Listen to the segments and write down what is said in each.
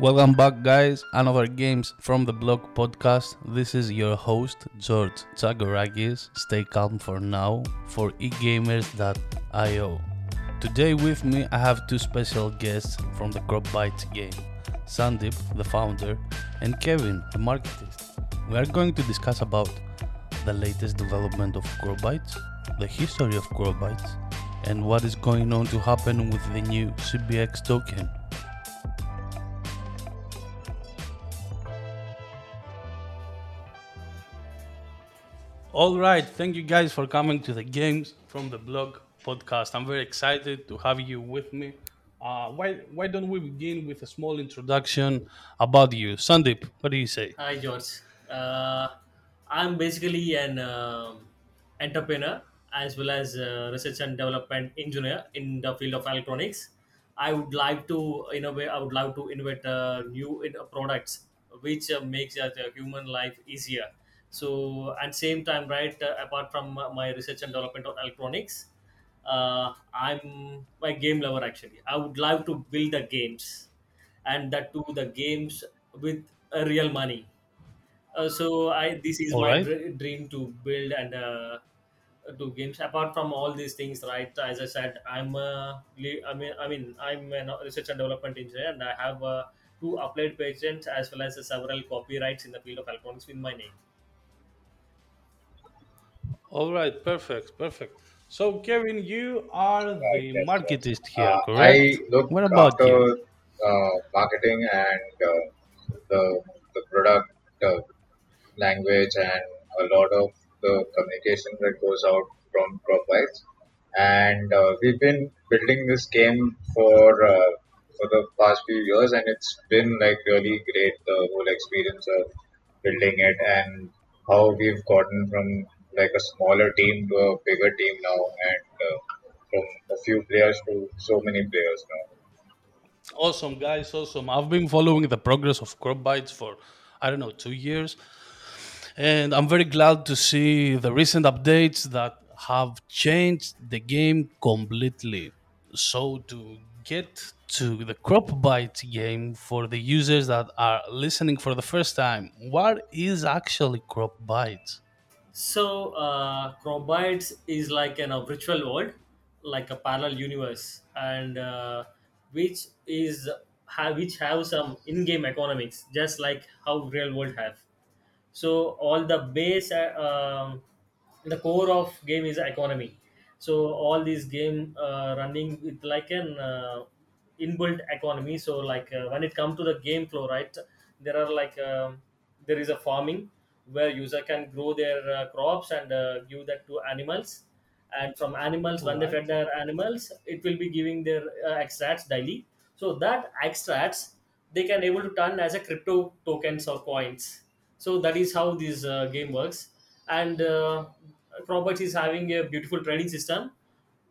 Welcome back, guys. Another Games from the Blog podcast. This is your host, George Chagorakis. Stay calm for now for egamers.io. Today, with me, I have two special guests from the CropBytes game Sandeep, the founder, and Kevin, the marketist. We are going to discuss about the latest development of CropBytes, the history of CropBytes, and what is going on to happen with the new CBX token. All right, thank you guys for coming to the Games from the Blog podcast. I'm very excited to have you with me. Uh, why why don't we begin with a small introduction about you, Sandeep? What do you say? Hi, George. Uh, I'm basically an um entrepreneur as well as research and development engineer in the field of electronics. I would like to in a way, I would like to invent uh, new uh, products which uh, makes uh, the human life easier. So at same time, right, uh, apart from uh, my research and development of electronics, uh, I'm a game lover actually. I would love to build the games, and that too the games with uh, real money uh, so I this is All my right. dr- dream to build and uh, do games. Apart from all these things, right? As I said, I'm a I mean I mean I'm a research and development engineer, and I have uh, two applied patents as well as several copyrights in the field of electronics with my name. All right, perfect, perfect. So, Kevin, you are the yes, marketist here, Uh, I correct? look What about after you? uh, marketing and uh, the the product uh, language and a lot of the communication that goes out from Profiles. And uh, we've been building this game for uh, for the past few years, and it's been like really great. The whole experience of building it and how we've gotten from like a smaller team to a bigger team now, and uh, from a few players to so many players now. Awesome, guys, awesome. I've been following the progress of CropBytes for, I don't know, two years. And I'm very glad to see the recent updates that have changed the game completely. So, to get to the CropBytes game for the users that are listening for the first time, what is actually Crop Bites? So uh, CropBytes is like an, a virtual world, like a parallel universe, and uh, which is have which have some in-game economics, just like how real world have. so all the base uh, um, the core of game is economy so all these game uh, running with like an uh, inbuilt economy so like uh, when it comes to the game flow right there are like um, there is a farming where user can grow their uh, crops and uh, give that to animals. And from animals when they right. fed their animals it will be giving their uh, extracts daily. So that extracts they can able to turn as a crypto tokens or coins. So that is how this uh, game works. And uh, is having a beautiful trading system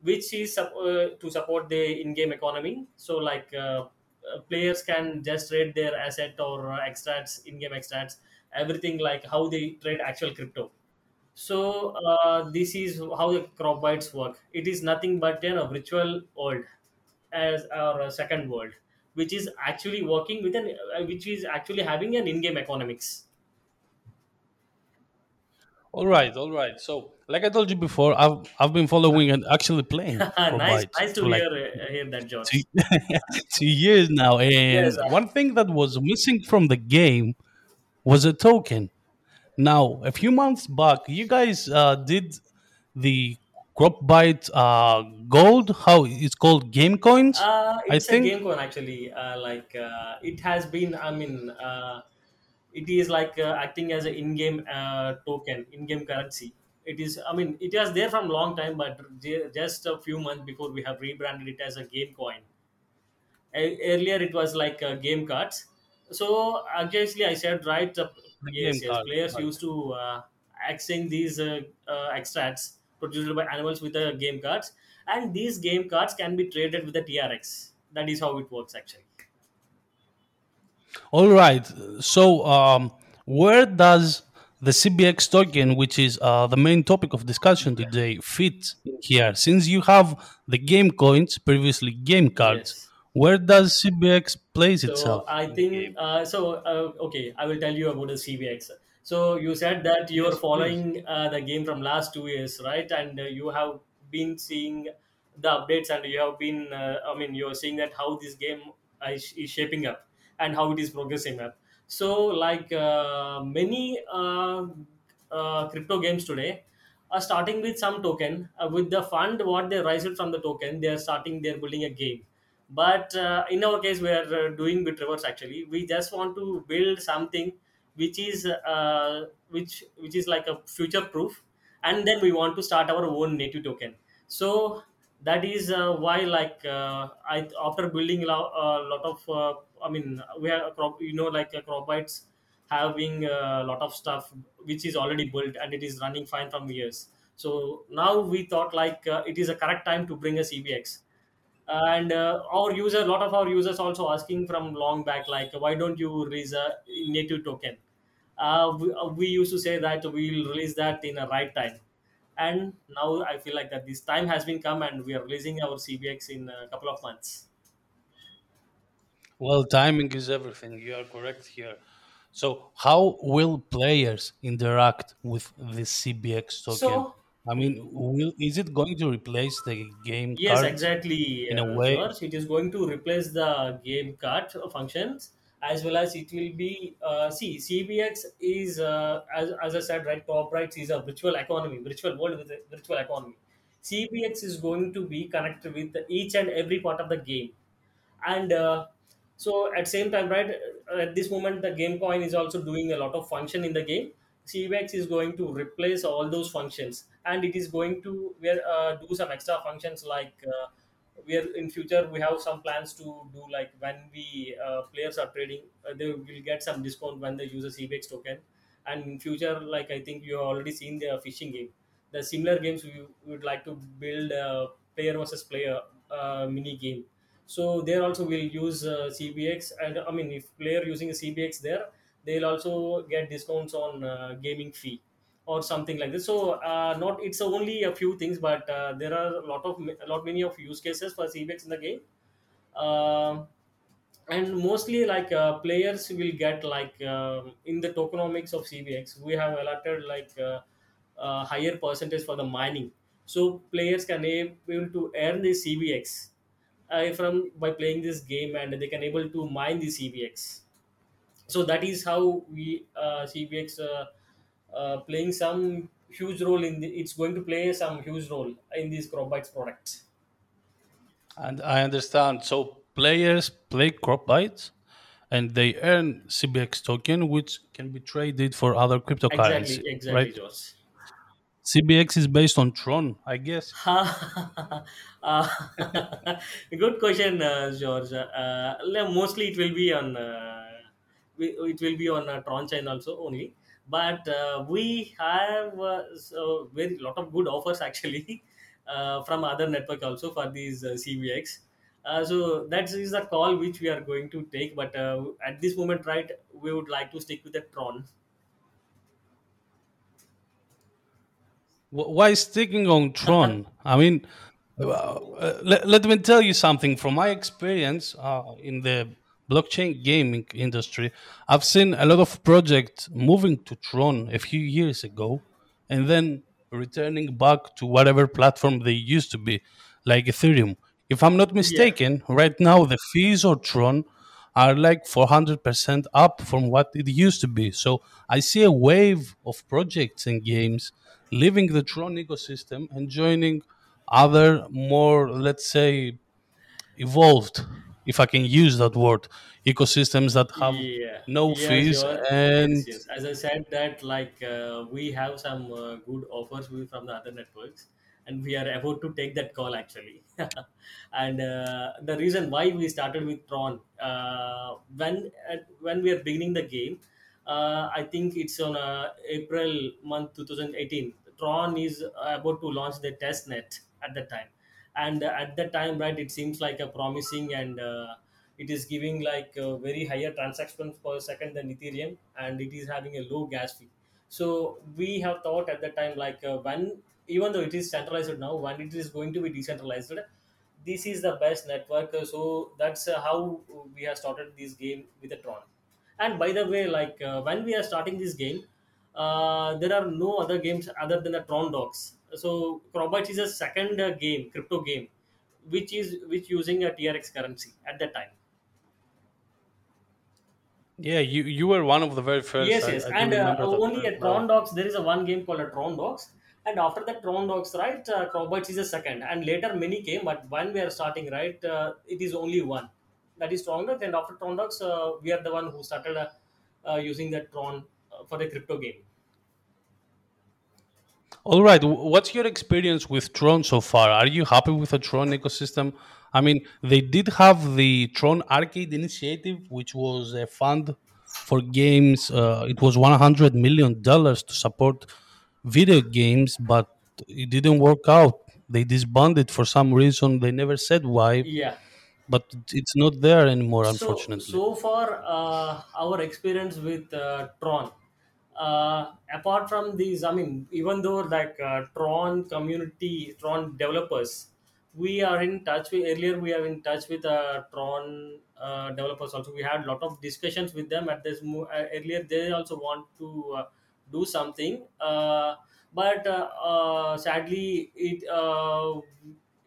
which is uh, to support the in-game economy. So like uh, players can just trade their asset or extracts in-game extracts everything like how they trade actual crypto. So uh, this is how the CropBytes work. It is nothing but you know virtual world as our second world which is actually working with an uh, which is actually having an in-game economics. All right, all right. So, like I told you before, I've I've been following and actually playing nice Bites nice to for like hear uh, hear that two, george two years now. yes. And uh, one thing that was missing from the game was a token. Now, a few months back, you guys uh, did the crop bite uh, gold. How it's called game coins, Uh, I it's a think. game coin actually. Uh, like uh, it has been. I mean, uh, it is like uh, acting as an in-game uh, token, in-game currency. It is. I mean, it was there from long time, but just a few months before we have rebranded it as a game coin. Earlier, it was like uh, game cards. So obviously, I said right. Game yes, yes. card, Players right? used to uh, exchange these uh, uh, extracts produced by animals with the game cards, and these game cards can be traded with the TRX. That is how it works actually. All right. So, um, where does the CBX token, which is uh, the main topic of discussion today, fit in here? Since you have the game coins, previously game cards. Where does CBX place So itself I think uh, so. Uh, okay, I will tell you about the cbx So you said that you're Yes, following uh, the game from last two years, right? And uh, you have been seeing the updates, and you have been. Uh, I mean, you're seeing that how this game is, is shaping up and how it is progressing up. So, like uh, many uh, uh, crypto games today, are starting with some token uh, with the fund what they raised from the token. They are starting. They're building a game but uh, in our case we are uh, doing bit reverse actually. We just want to build something which is uh, which which is like a future proof and then we want to start our own native token. So that is uh, why like uh, i after building a lot, a lot of uh, i mean we have crop you know like a crop bytes having a lot of stuff which is already built and it is running fine from years. So now we thought like uh, it is a correct time to bring a cbx and uh, our user a lot of our users also asking from long back like why don't you release a native token uh, we, uh, we used to say that we'll release that in a right time and now i feel like that this time has been come and we are releasing our cbx in a couple of months Well, timing is everything. You are correct here. So, how will players interact with the CBX token? so I mean, will is it going to replace the game Yes, cards exactly, in a uh, way? George. It is going to replace the game card functions as well as it will be. Uh, see, CBX is, uh, as, as I said, right, top rights is a virtual economy, virtual world with a virtual economy. CBX is going to be connected with each and every part of the game and uh, so at same time right uh, at this moment the game coin is also doing a lot of function in the game CBX is going to replace all those functions and it is going to where uh, do some extra functions like uh, where in future we have some plans to do like when we uh, players are trading uh, they will get some discount when they use a CBX token. And in future like i think you have already seen the fishing game. The similar games we, we would like to build a player versus player uh, mini game. So there also will use uh, cbx and i mean if player using a cbx there they'll also get discounts on uh, gaming fee or something like this. So uh, not it's only a few things but uh, there are a lot of a lot many of use cases for cbx in the game. Um and mostly like uh, players will get like um, in the tokenomics of cbx we have allotted like uh, uh, higher percentage for the mining. So players can able to earn the cbx uh, from by playing this game and they can able to mine the cbx so that is how we uh, cbx uh, playing some huge role in the it's going to play some huge role in these CropBytes products And I understand. So, players play CropBytes and they earn CBX token, which can be traded for other cryptocurrencies. exactly exactly right? Josh. CBX is based on Tron, I guess. uh, good question, uh, George. Uh, mostly it will be on uh, it will be on uh, Tron chain also only, but uh, we have uh, so very lot of good offers actually uh, from other network also for these uh, CBX. Uh, so that is the call which we are going to take. But uh, at this moment, right, we would like to stick with the Tron. Wh- Why sticking on Tron? I mean, uh, let, let me tell you something from my experience uh, in the blockchain gaming industry. I've seen a lot of projects moving to Tron a few years ago and then returning back to whatever platform they used to be, like Ethereum. If I'm not Yeah. mistaken, right now the fees on Tron are like 400% up from what it used to be. So I see a wave of projects and games leaving the Tron ecosystem and joining other more, let's say, evolved, if I can use that word, ecosystems that have Yeah, no yeah, fees sure. Yes, and yes. As I said, that like uh, we have some uh, good offers from the other networks, and we are about to take that call actually. and uh, the reason why we started with Tron, uh, when when we are beginning the game, uh, I think it's on uh, April month 2018. Tron is about to launch the test net at that time, and at that time, right, it seems like a promising and uh, it is giving like a very higher transactions per second than ethereum and it is having a low gas fee. So we have thought at the time like uh, when even though it is centralized now when it is going to be decentralized this is the best network. So that's uh, how we have started this game with the tron. And by the way like uh, when we are starting this game uh, there are no other games other than the tron dogs so CropBytes is a second uh, game crypto game which is which using a trx currency at that time Yeah, you you were one of the very first. Yes, I, yes, I and uh, only at Tron. Dogs there is a one game called a Tron Dogs, and after that Tron Dogs, right, uh, is a second, and later many came, but when we are starting, right, uh, it is only one. That is Tron Dogs, and after Tron Dogs, uh, we are the one who started uh, uh, using that Tron uh, for the crypto game. All right. What's your experience with Tron so far? Are you happy with the Tron ecosystem? I mean, they did have the Tron Arcade Initiative, which was a fund for games. Uh, it was one hundred million dollars to support video games, but it didn't work out. They disbanded for some reason. They never said why, Yeah, but it's not there anymore, So unfortunately. so far, uh, our experience with uh, Tron, uh, apart from these, I mean, even though like uh, Tron community, Tron developers, we are in touch with earlier. We are in touch with uh, Tron uh, developers also. We had a lot of discussions with them at this mo- uh, earlier. They also want to uh, do something, uh, but uh, uh, sadly, it uh,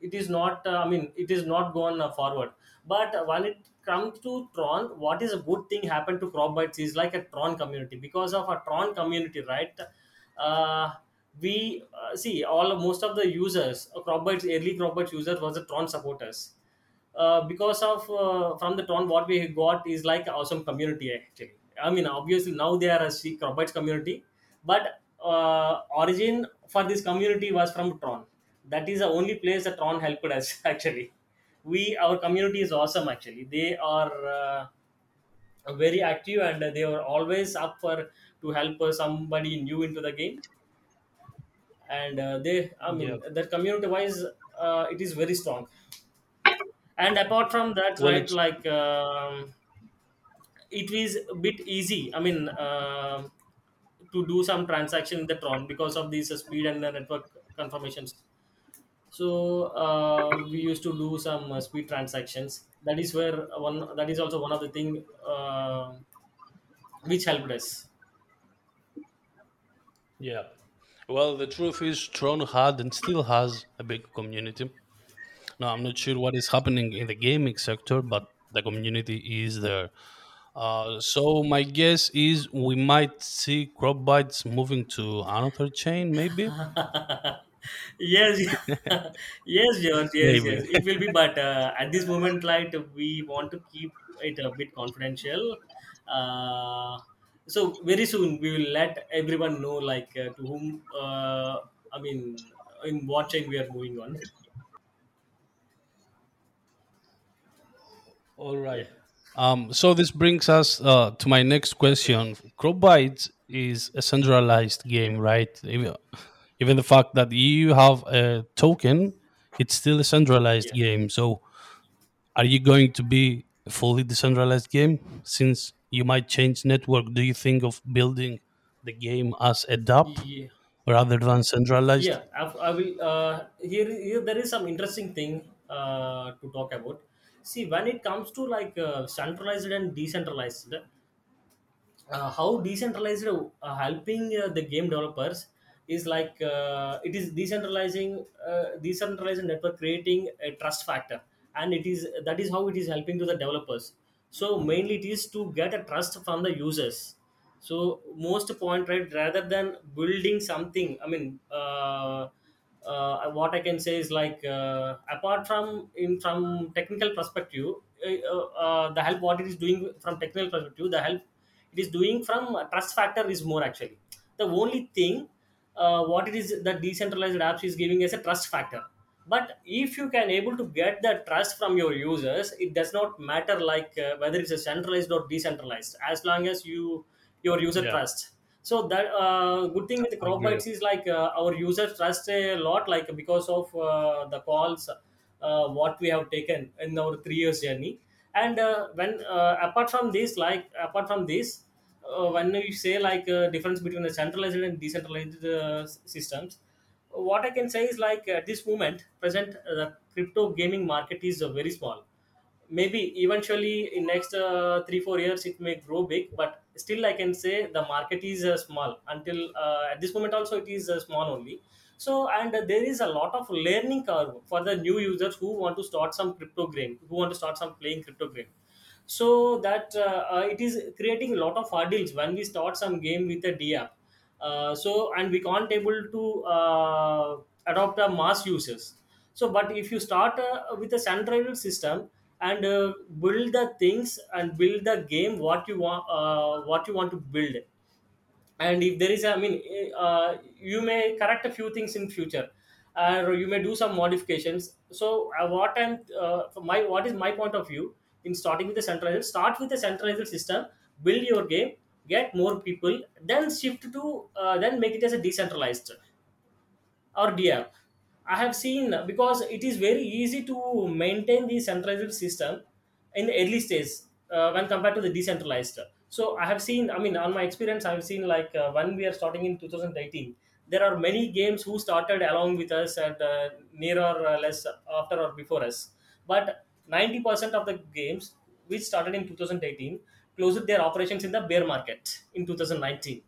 it is not. Uh, I mean, it is not gone uh, forward but when it comes to Tron, what is a good thing happened to Crop is like a Tron community because of a Tron community, right? Uh, we uh, see all most of the users, uh, Crop early Crop users was the Tron supporters. Uh, because of uh, from the Tron, what we got is like awesome community actually. I mean, obviously now they are a Crop community, but uh, origin for this community was from Tron. That is the only place that Tron helped us actually. We our community is awesome actually. They are uh, very active and they are always up for to help uh, somebody new into the game. And uh, they i Yeah. mean that community wise uh, it is very strong. And apart from that Well, right like um, it is a bit easy i mean um to do some transaction in the tron because of this uh, speed and the network confirmations so uh, we used to do some uh, speed transactions that is where one that is also one of the thing uh, which helped us yeah. Well, the truth is, Tron had and still has a big community. Now, I'm not sure what is happening in the gaming sector, but the community is there. Uh, so my guess is we might see CropBytes moving to another chain, maybe. yes yes george yes yes it will be but uh, at this moment like we want to keep it a bit confidential uh, so very soon we will let everyone know like uh, to whom uh, i mean in what chain we are moving on All right. Um, so this brings us uh, to my next question. Crop is a centralized game, right? Even the fact that you have a token, it's still a centralized yeah game. So are you going to be a fully decentralized game since you might change network? Do you think of building the game as a DApp yeah rather than centralized? Yeah, I, I will. Uh, here, here, there is some interesting thing uh, to talk about. See, when it comes to like uh, centralized and decentralized, uh, how decentralized uh, helping uh, the game developers is like uh, it is decentralizing uh, decentralized network creating a trust factor. And it is that is how it is helping to the developers. So mainly it is to get a trust from the users. So most point right rather than building something i mean uh, uh, what I can say is like uh, apart from in from technical perspective, uh, the help what it is doing from technical perspective, the help it is doing from trust factor is more actually. The only thing uh, what it is that decentralized apps is giving as a trust factor. But if you can able to get the trust from your users, it does not matter like uh, whether it's a centralized or decentralized, as long as you your user Yeah, trust so that uh, good thing with agree. CropBytes is like uh, our users trust a lot, like because of uh, the calls uh, what we have taken in our three years journey. And uh, when uh, apart from this, like apart from this, uh, when you say like uh, difference between the centralized and decentralized uh, systems, what I can say is like at this moment, present uh, the crypto gaming market is uh, very small. Maybe eventually in next uh, three four years it may grow big, but still I can say the market is uh, small until uh, at this moment also it is uh, small only. So and uh, there is a lot of learning curve for the new users who want to start some crypto game, who want to start some playing crypto game so that uh, uh, it is creating a lot of hurdles when we start some game with a D app. Uh, so and we can't able to uh, adopt a mass users. So, but if you start uh, with a centralized system and uh, build the things and build the game what you want, uh, what you want to build, and if there is i mean eh, uh, you may correct a few things in future or you may do some modifications so uh, what i'm uh, my what is my point of view in starting with the centralized start with the centralized system build your game get more people then shift to uh, then make it as a decentralized or DM. I have seen because it is very easy to maintain the centralized system in the early stage uh, when compared to the decentralized. So I have seen, I mean, on my experience, I have seen like uh, when we are starting in 2018, there are many games who started along with us and uh, near or uh, less after or before us. But 90% of the games which started in 2018 closed their operations in the bear market in 2019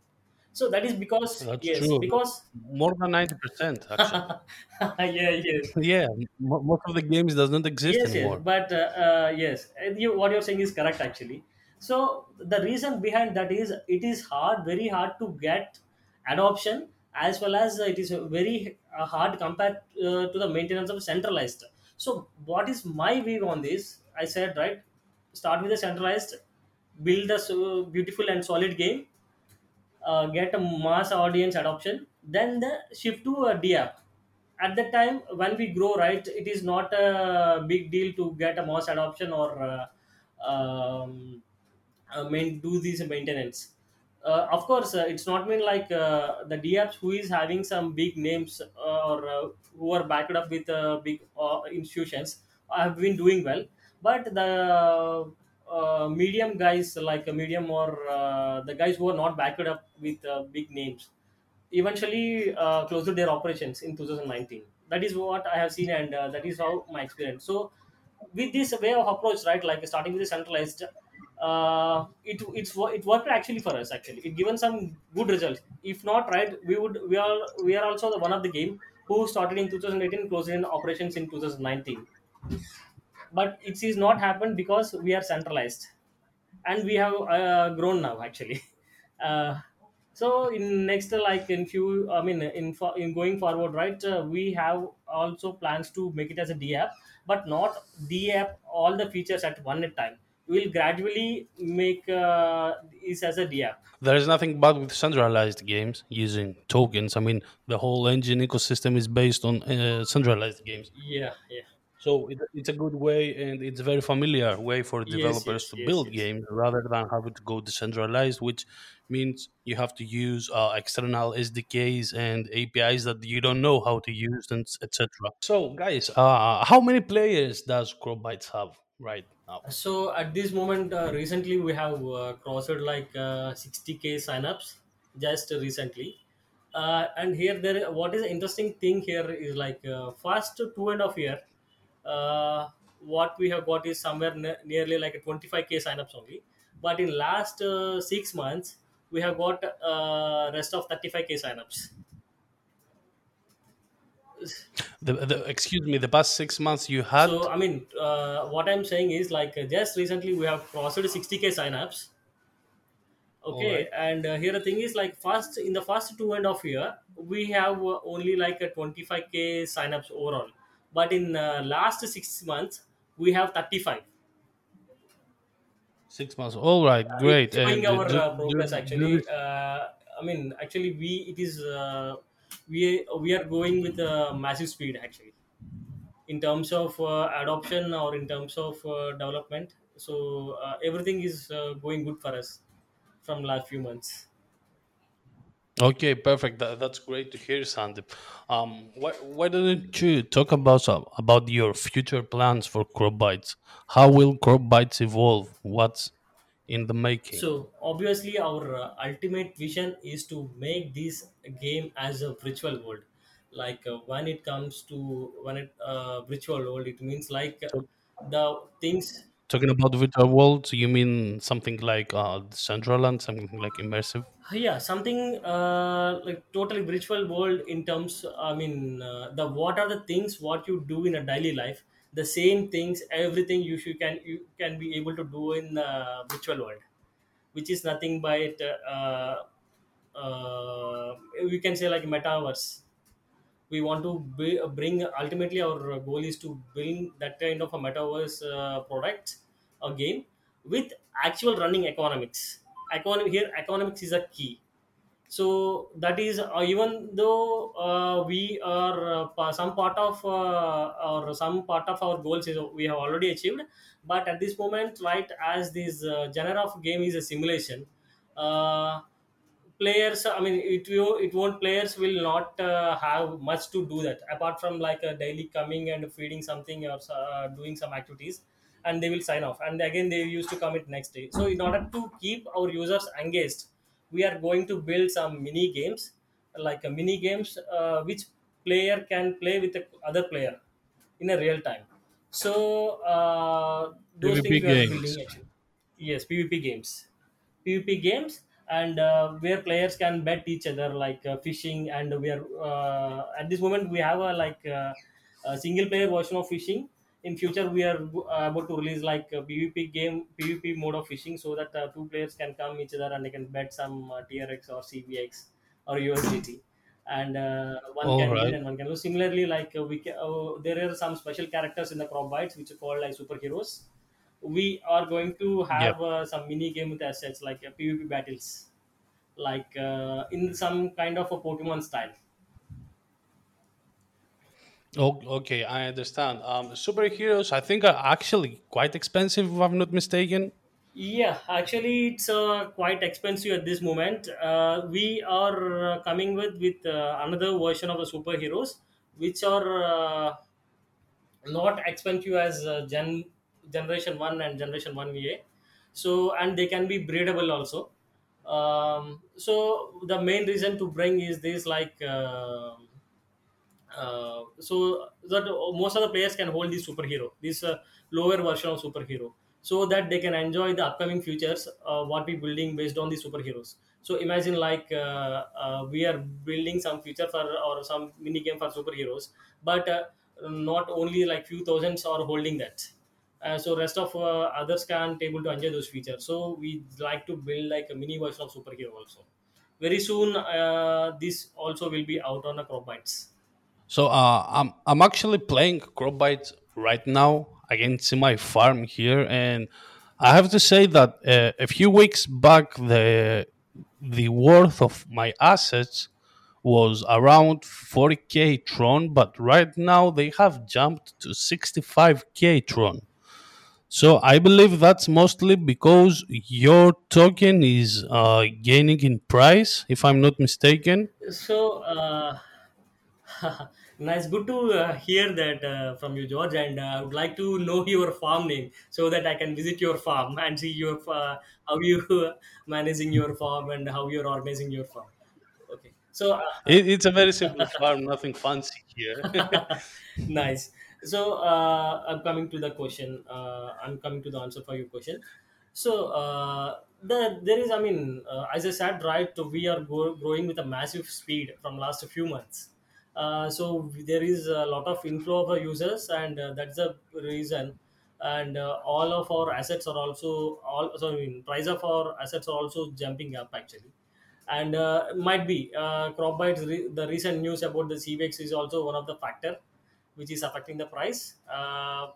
so that is because That's yes true. because More than 90%, actually. yeah yes Yeah, most of the games does not exist yes yes anymore. but uh, uh, yes you, what you're saying is correct actually so the reason behind that is it is hard very hard to get adoption as well as it is very uh, hard compared uh, to the maintenance of centralized so what is my view on this i said right start with a centralized build a so beautiful and solid game uh, get a mass audience adoption then the shift to a D app. at that time when we grow right it is not a big deal to get a mass adoption or uh, um, uh, main, do this maintenance uh, of course uh, it's not mean like uh, the D apps who is having some big names uh, or uh, who are backed up with uh, big institutions have been doing well. But the medium guys like medium or the guys who are not backed up with big names eventually closed their operations in 2019 that is what i have seen and that is how my experience. So with this way of approach right like starting with the centralized uh, it it's it worked actually for us actually. It given some good results. If not right we would we are we are also the one of the game who started in 2018 closed in operations in 2019 but it is not happened because we are centralized. And we have uh, grown now actually. Uh, so in next like in few i mean in in going forward right uh, we have also plans to make it as a d app but not d app all the features at one time we'll gradually make uh, this as a app There is nothing bad with centralized games using tokens. I mean, the whole Enjin ecosystem is based on uh, centralized games. yeah yeah So it, it's a good way and it's a very familiar way for developers yes to yes build yes games rather than having to go decentralized, which means you have to use uh, external SDKs and APIs that you don't know how to use and etc. So guys, uh, how many players does CropBytes have right So at this moment, uh, recently we have uh, crossed like uh, 60k signups just recently. Uh, and here there, what is interesting thing here is like uh, first two and a half year, uh, what we have got is somewhere ne- nearly like a 25k signups only. But in last uh, six months, we have got uh, rest of 35k signups. The, the excuse me, the past six months you had So I mean, uh, what I'm saying is like uh, just recently we have crossed 60k signups all right. okay and uh, here the thing is like first in the first two and a half year we have uh, only like a 25k signups overall but in uh, last six months we have 35 Six months. All right, uh, great. showing And uh, our do, uh, do, progress do, actually uh, i mean actually we it is uh, we we are going with a massive speed actually in terms of uh, adoption or in terms of uh, development so uh, everything is uh, going good for us from last few months Okay, perfect. That, that's great to hear, Sandeep. Um, why why don't you talk about some, about your future plans for CropBytes? How will CropBytes evolve? What's in the making? So obviously, our uh, ultimate vision is to make this game as a virtual world. like uh, when it comes to when it uh, virtual world it means like uh, So, the things talking about virtual worlds, you mean something like uh, Decentraland, something like immersive? yeah something uh, like totally virtual world in terms i mean uh, the what are the things what you do in a daily life the same things everything you should can you can be able to do in uh, virtual world which is nothing but uh, uh, we can say like metaverse. We want to be, bring ultimately our goal is to bring that kind of a metaverse uh, product or game with actual running economics. Economic here economics is a key so that is uh, even though uh, we are uh, some part of uh, or some part of our goals is we have already achieved. But at this moment right as this uh, genre of game is a simulation uh, players i mean it will it won't players will not uh, have much to do that. Apart from like a daily coming and feeding something or uh, doing some activities and they will sign off. And again they used to commit next day. So in order to keep our users engaged we are going to build some mini games like a mini games uh, which player can play with the other player in a real time. So uh, those PvP things we are building actually. Yes pvp games. PvP games and uh, where players can bet each other like uh, fishing and we are uh, at this moment we have a like uh, a single player version of fishing in future we are uh, about to release like a pvp game pvp mode of fishing so that uh, two players can come each other and they can bet some uh, trx or cbx or usdt and uh, one All can win and one can lose. Similarly like uh, we can, uh, there are some special characters in the CropBytes which are called like superheroes. We are going to Yep. have uh, some mini game with assets like PvP battles, like uh, in some kind of a Pokemon style. Oh, okay, I understand. Um, superheroes, I think, are actually quite expensive, if I'm not mistaken. Yeah, actually, it's uh, quite expensive at this moment. Uh, we are uh, coming with with uh, another version of the superheroes, which are uh, not expensive as uh, gen generation one and generation one A. So and they can be breedable also. Um, so the main reason to bring is this like. um uh, so that most of the players can hold this superhero this uh, lower version of superhero so that they can enjoy the upcoming futures uh, what we building based on the superheroes. So imagine like uh, uh, we are building some future for or some mini game for superheroes but uh, not only like few thousands are holding that. Uh, so rest of uh, others can't able to enjoy those features. So we like to build like a mini version of superhero also. Very soon uh, this also will be out on the CropBytes So uh, I'm I'm actually playing Crobite right now against my farm here, and I have to say that uh, a few weeks back the the worth of my assets was around 40k Tron, but right now they have jumped to 65k Tron. So I believe that's mostly because your token is uh, gaining in price, if I'm not mistaken. So, uh, nice. Good to uh, hear that uh, from you, George. And uh, I would like to know your farm name so that I can visit your farm and see your uh, how you managing your farm and how you're organizing your farm. Okay. So, It, it's a very simple farm, nothing fancy here. uh, nice. So, uh, I'm coming to the question. Uh, I'm coming to the answer for your question. So, uh, the there is. I mean, uh, as I said, right, we are go- growing with a massive speed from last few months uh, so there is a lot of inflow of users and uh, that's the reason. And uh, all of our assets are also all sorry price of our assets are also jumping up actually. And uh, might be uh, CropBytes re- the recent news about the CBX is also one of the factor which is affecting the price. Uh,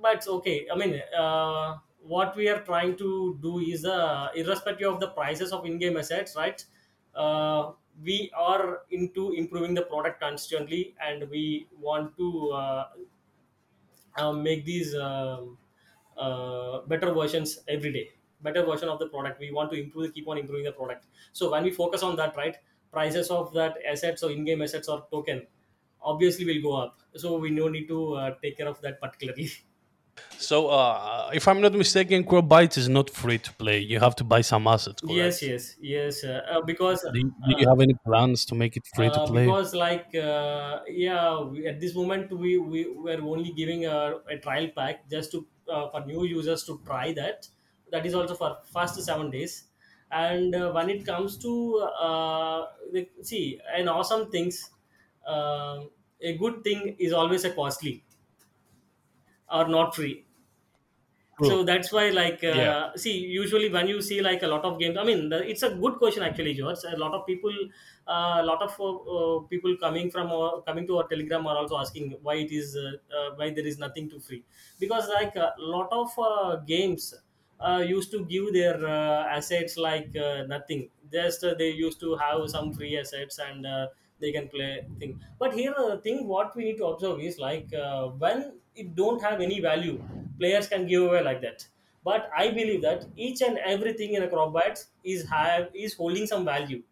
but okay. I mean uh, what we are trying to do is uh, irrespective of the prices of in-game assets right? Uh, we are into improving the product constantly and we want to uh, uh, make these um, uh, better versions every day. Better version of the product. We want to improve keep on improving the product. So when we focus on that right prices of that assets or in-game assets or token obviously will go up. So we no need to uh, take care of that particularly So, uh, if I'm not mistaken, CropBytes is not free to play. You have to buy some assets, Yes, correct? yes, yes. Uh, uh, because Do you, do uh, you have any plans to make it free to uh, play? because like uh, yeah, we, at this moment we we were only giving a, a trial pack just to uh, for new users to try that. That is also for first seven days. And uh, when it comes to uh, see an awesome things, a good thing is always a costly or not free. True. so that's why like Yeah. uh, see usually when you see like a lot of games i mean the, it's a good question actually george. A lot of people uh, a lot of uh, uh, people coming from uh, coming to our telegram are also asking why it is uh, uh, why there is nothing to free. Because like a lot of uh, games uh, used to give their uh, assets like uh, nothing. Just uh, they used to have some free assets and uh, they can play thing. But here uh, the thing what we need to observe is like uh, when it don't have any value. Players can give away like that. But i believe that each and everything in a crop bats is have is holding some value.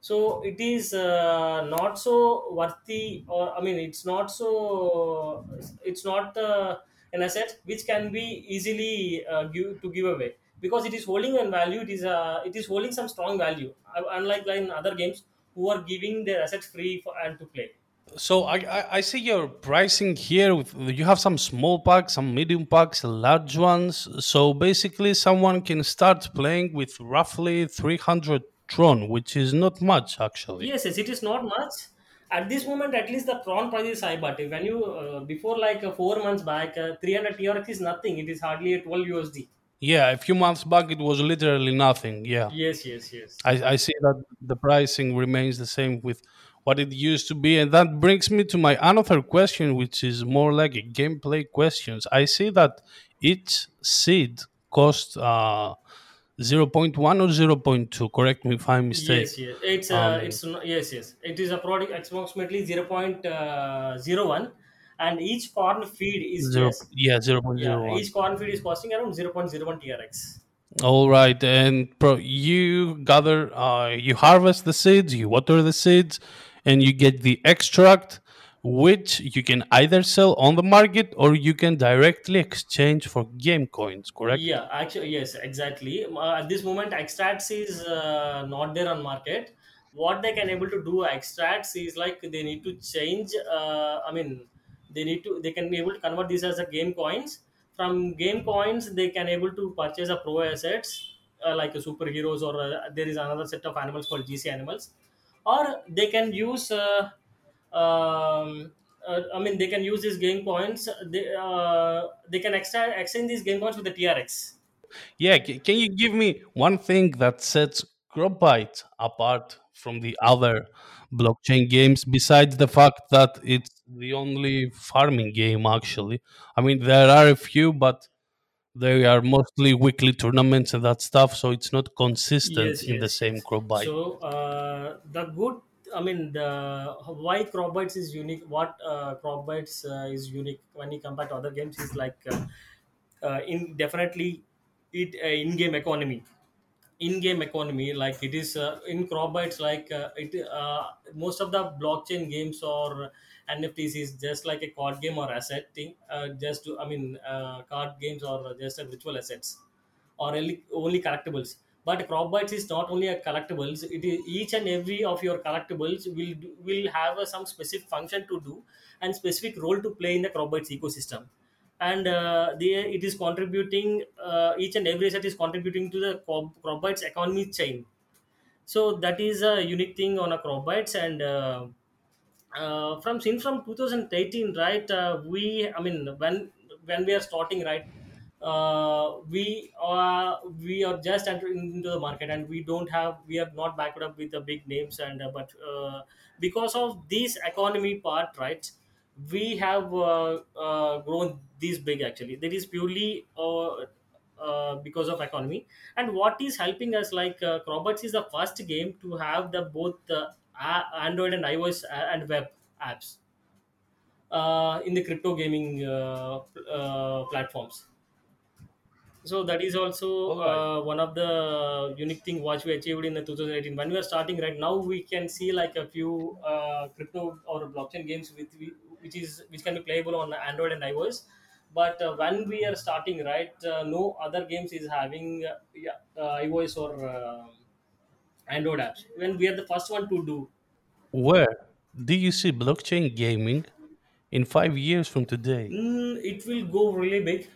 So it is uh, not so worthy or i mean it's not so it's not uh, an asset which can be easily uh, give to give away. Because it is holding a value it is uh, it is holding some strong value Uh, unlike in other games who are giving their assets free for and to play So I, I I see your pricing here. With, you have some small packs, some medium packs, large ones. So basically, someone can start playing with roughly 300 Tron, which is not much actually. Yes, yes, it is not much. At this moment, at least the Tron price is high. But when you uh, before like uh, four months back, uh, 300 TRX is nothing. It is hardly a 12 USD. Yeah, a few months back it was literally nothing. Yeah, Yes, yes, yes, I, I see that the pricing remains the same with what it used to be, and that brings me to my another question, which is more like a gameplay questions. I see that each seed costs uh, zero point 0.1 or 0.2. Correct me if I'm mistaken. yes, yes. It's uh, Um, it's yes, yes. It is a product approximately 0.01, and each corn feed is zero, just yeah, zero yeah, 0.01. each corn feed is costing around 0.01 TRX. All right, and pro, you gather, uh, you harvest the seeds, you water the seeds, and you get the extract, which you can either sell on the market or you can directly exchange for game coins. Correct? Yeah, actually, yes, exactly. Uh, at this moment, extracts is uh, not there on market. What they can able to do extracts is like they need to change. Uh, I mean, they need to they can be able to convert this as a game coins. From game coins, they can able to purchase a pro assets uh, like superheroes or uh, there is another set of animals called GC animals, or they can use. Uh, um, uh, I mean, they can use these game points. They uh, they can extra exchange these game points with the TRX. Yeah, can you give me one thing that sets Grobbyte apart from the other blockchain games besides the fact that it's the only farming game actually? I mean, there are a few, but they are mostly weekly tournaments and that stuff, so it's not consistent Yes, in the same yes. Grobbyte. So uh, the good, I mean, the why CropBytes is unique. What uh, CropBytes uh, is unique when you compare to other games is like uh, uh, in definitely it uh, in-game economy in-game economy like it is uh, in CropBytes, like uh, it uh, most of the blockchain games or nfts is just like a card game or asset thing uh, just to i mean uh, card games or just a virtual assets or only, only collectibles. But crop is not only a collectibles. It is each and every of your collectibles will will have a, some specific function to do and specific role to play in the crop ecosystem. And uh, the it is contributing uh, each and every set is contributing to the crop crop economy chain. So that is a unique thing on a crop and uh, uh, from since from 2018 right uh, we i mean when when we are starting right uh, we are we are just entering into the market and we don't have we are not backed up with the big names and uh, but uh, because of this economy part right we have uh, uh, grown this big actually. That is purely uh, uh, because of economy. And what is helping us like uh, Roberts is the first game to have the both a- android and ios and web apps uh, in the crypto gaming uh, uh, platforms. So that is also uh, one of the unique thing what we achieved in the 2018 when we are starting right now we can see like a few uh, crypto or blockchain games with which is which can be playable on android and ios. But uh, when we are starting right uh, no other games is having uh, yeah, uh, ios or uh, android apps when we are the first one to do Where do you see blockchain gaming in five years from today? Mm, it will go really big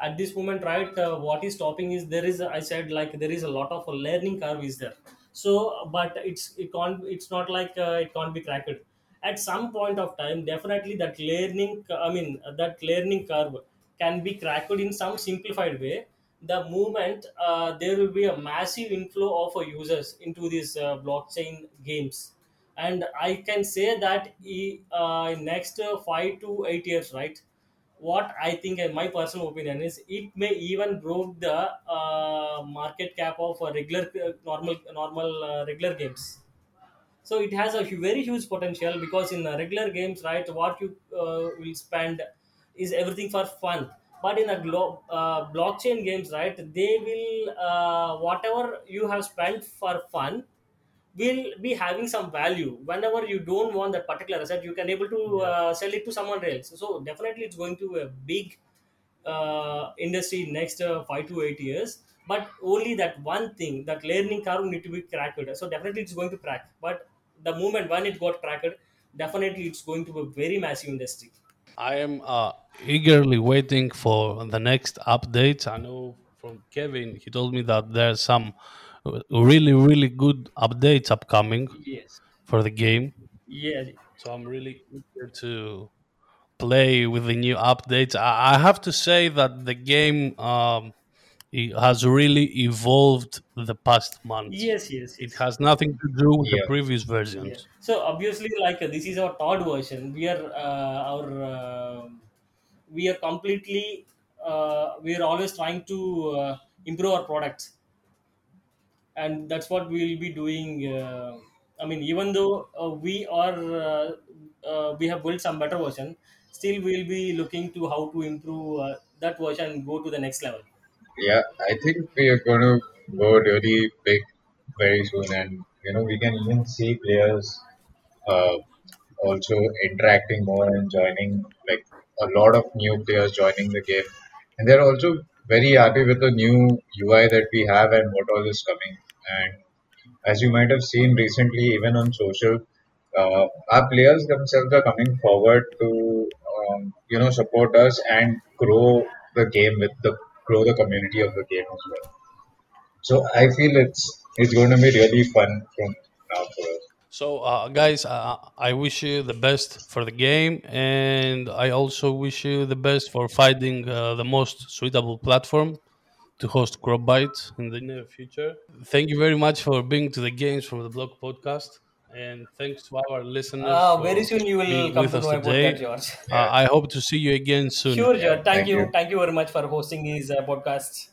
at this moment, right? Uh, what is stopping is there is I said like there is a lot of a learning curve is there. So, but it's it can't it's not like uh, it can't be cracked. At some point of time, definitely that learning I mean uh, that learning curve can be cracked in some simplified way. The moment uh, there will be a massive inflow of uh, users into these uh, blockchain games. And i can say that uh, in next uh, 5 to 8 years right what i think and my personal opinion is it may even broke the uh, market cap of a regular uh, normal normal uh, regular games. So it has a very huge potential because in uh, regular games right what you uh, will spend is everything for fun but in a glo- uh, blockchain games right they will uh, whatever you have spent for fun will be having some value. Whenever you don't want that particular asset you can able to Yeah. uh, sell it to someone else. So definitely it's going to a big uh, industry next uh, 5 to 8 years. But only that one thing that learning curve need to be cracked. So definitely it's going to crack. But the moment when it got cracked definitely it's going to be a very massive industry I am uh, eagerly waiting for the next updates. I know from Kevin, he told me that there's some really, really good updates upcoming yes for the game. yeah So I'm really eager to play with the new updates. I, I have to say that the game um, has really evolved the past months. yes yes yes. It has nothing to do with the Yeah, previous Yeah. versions. So obviously, like uh, this is our third version. We are uh, our uh, we are completely uh, we are always trying to uh, improve our products, and that's what we will be doing. Uh, I mean, even though uh, we are uh, uh, we have built some better version, still we will be looking to how to improve uh, that version and go to the next level. Yeah. I think we are going to go really big very soon, and you know we can even see players uh, also interacting more and joining like a lot of new players joining the game, and they're also very happy with the new UI that we have and what all is coming. And as you might have seen recently, even on social, uh, our players themselves are coming forward to um, you know support us and grow the game with the grow the community of the game as well. So I feel it's it's going to be really fun from now for us. So, uh, guys, uh, I wish you the best for the game, and I also wish you the best for finding uh, the most suitable platform to host CropBytes in the near future. Thank you very much for being to the Games from the Blog podcast, and thanks to our listeners Uh, very soon you will come with to us know about that. George. Uh, I hope to see you again soon. Sure. George. Thank Thank you. you. Thank you very much for hosting these uh, podcasts.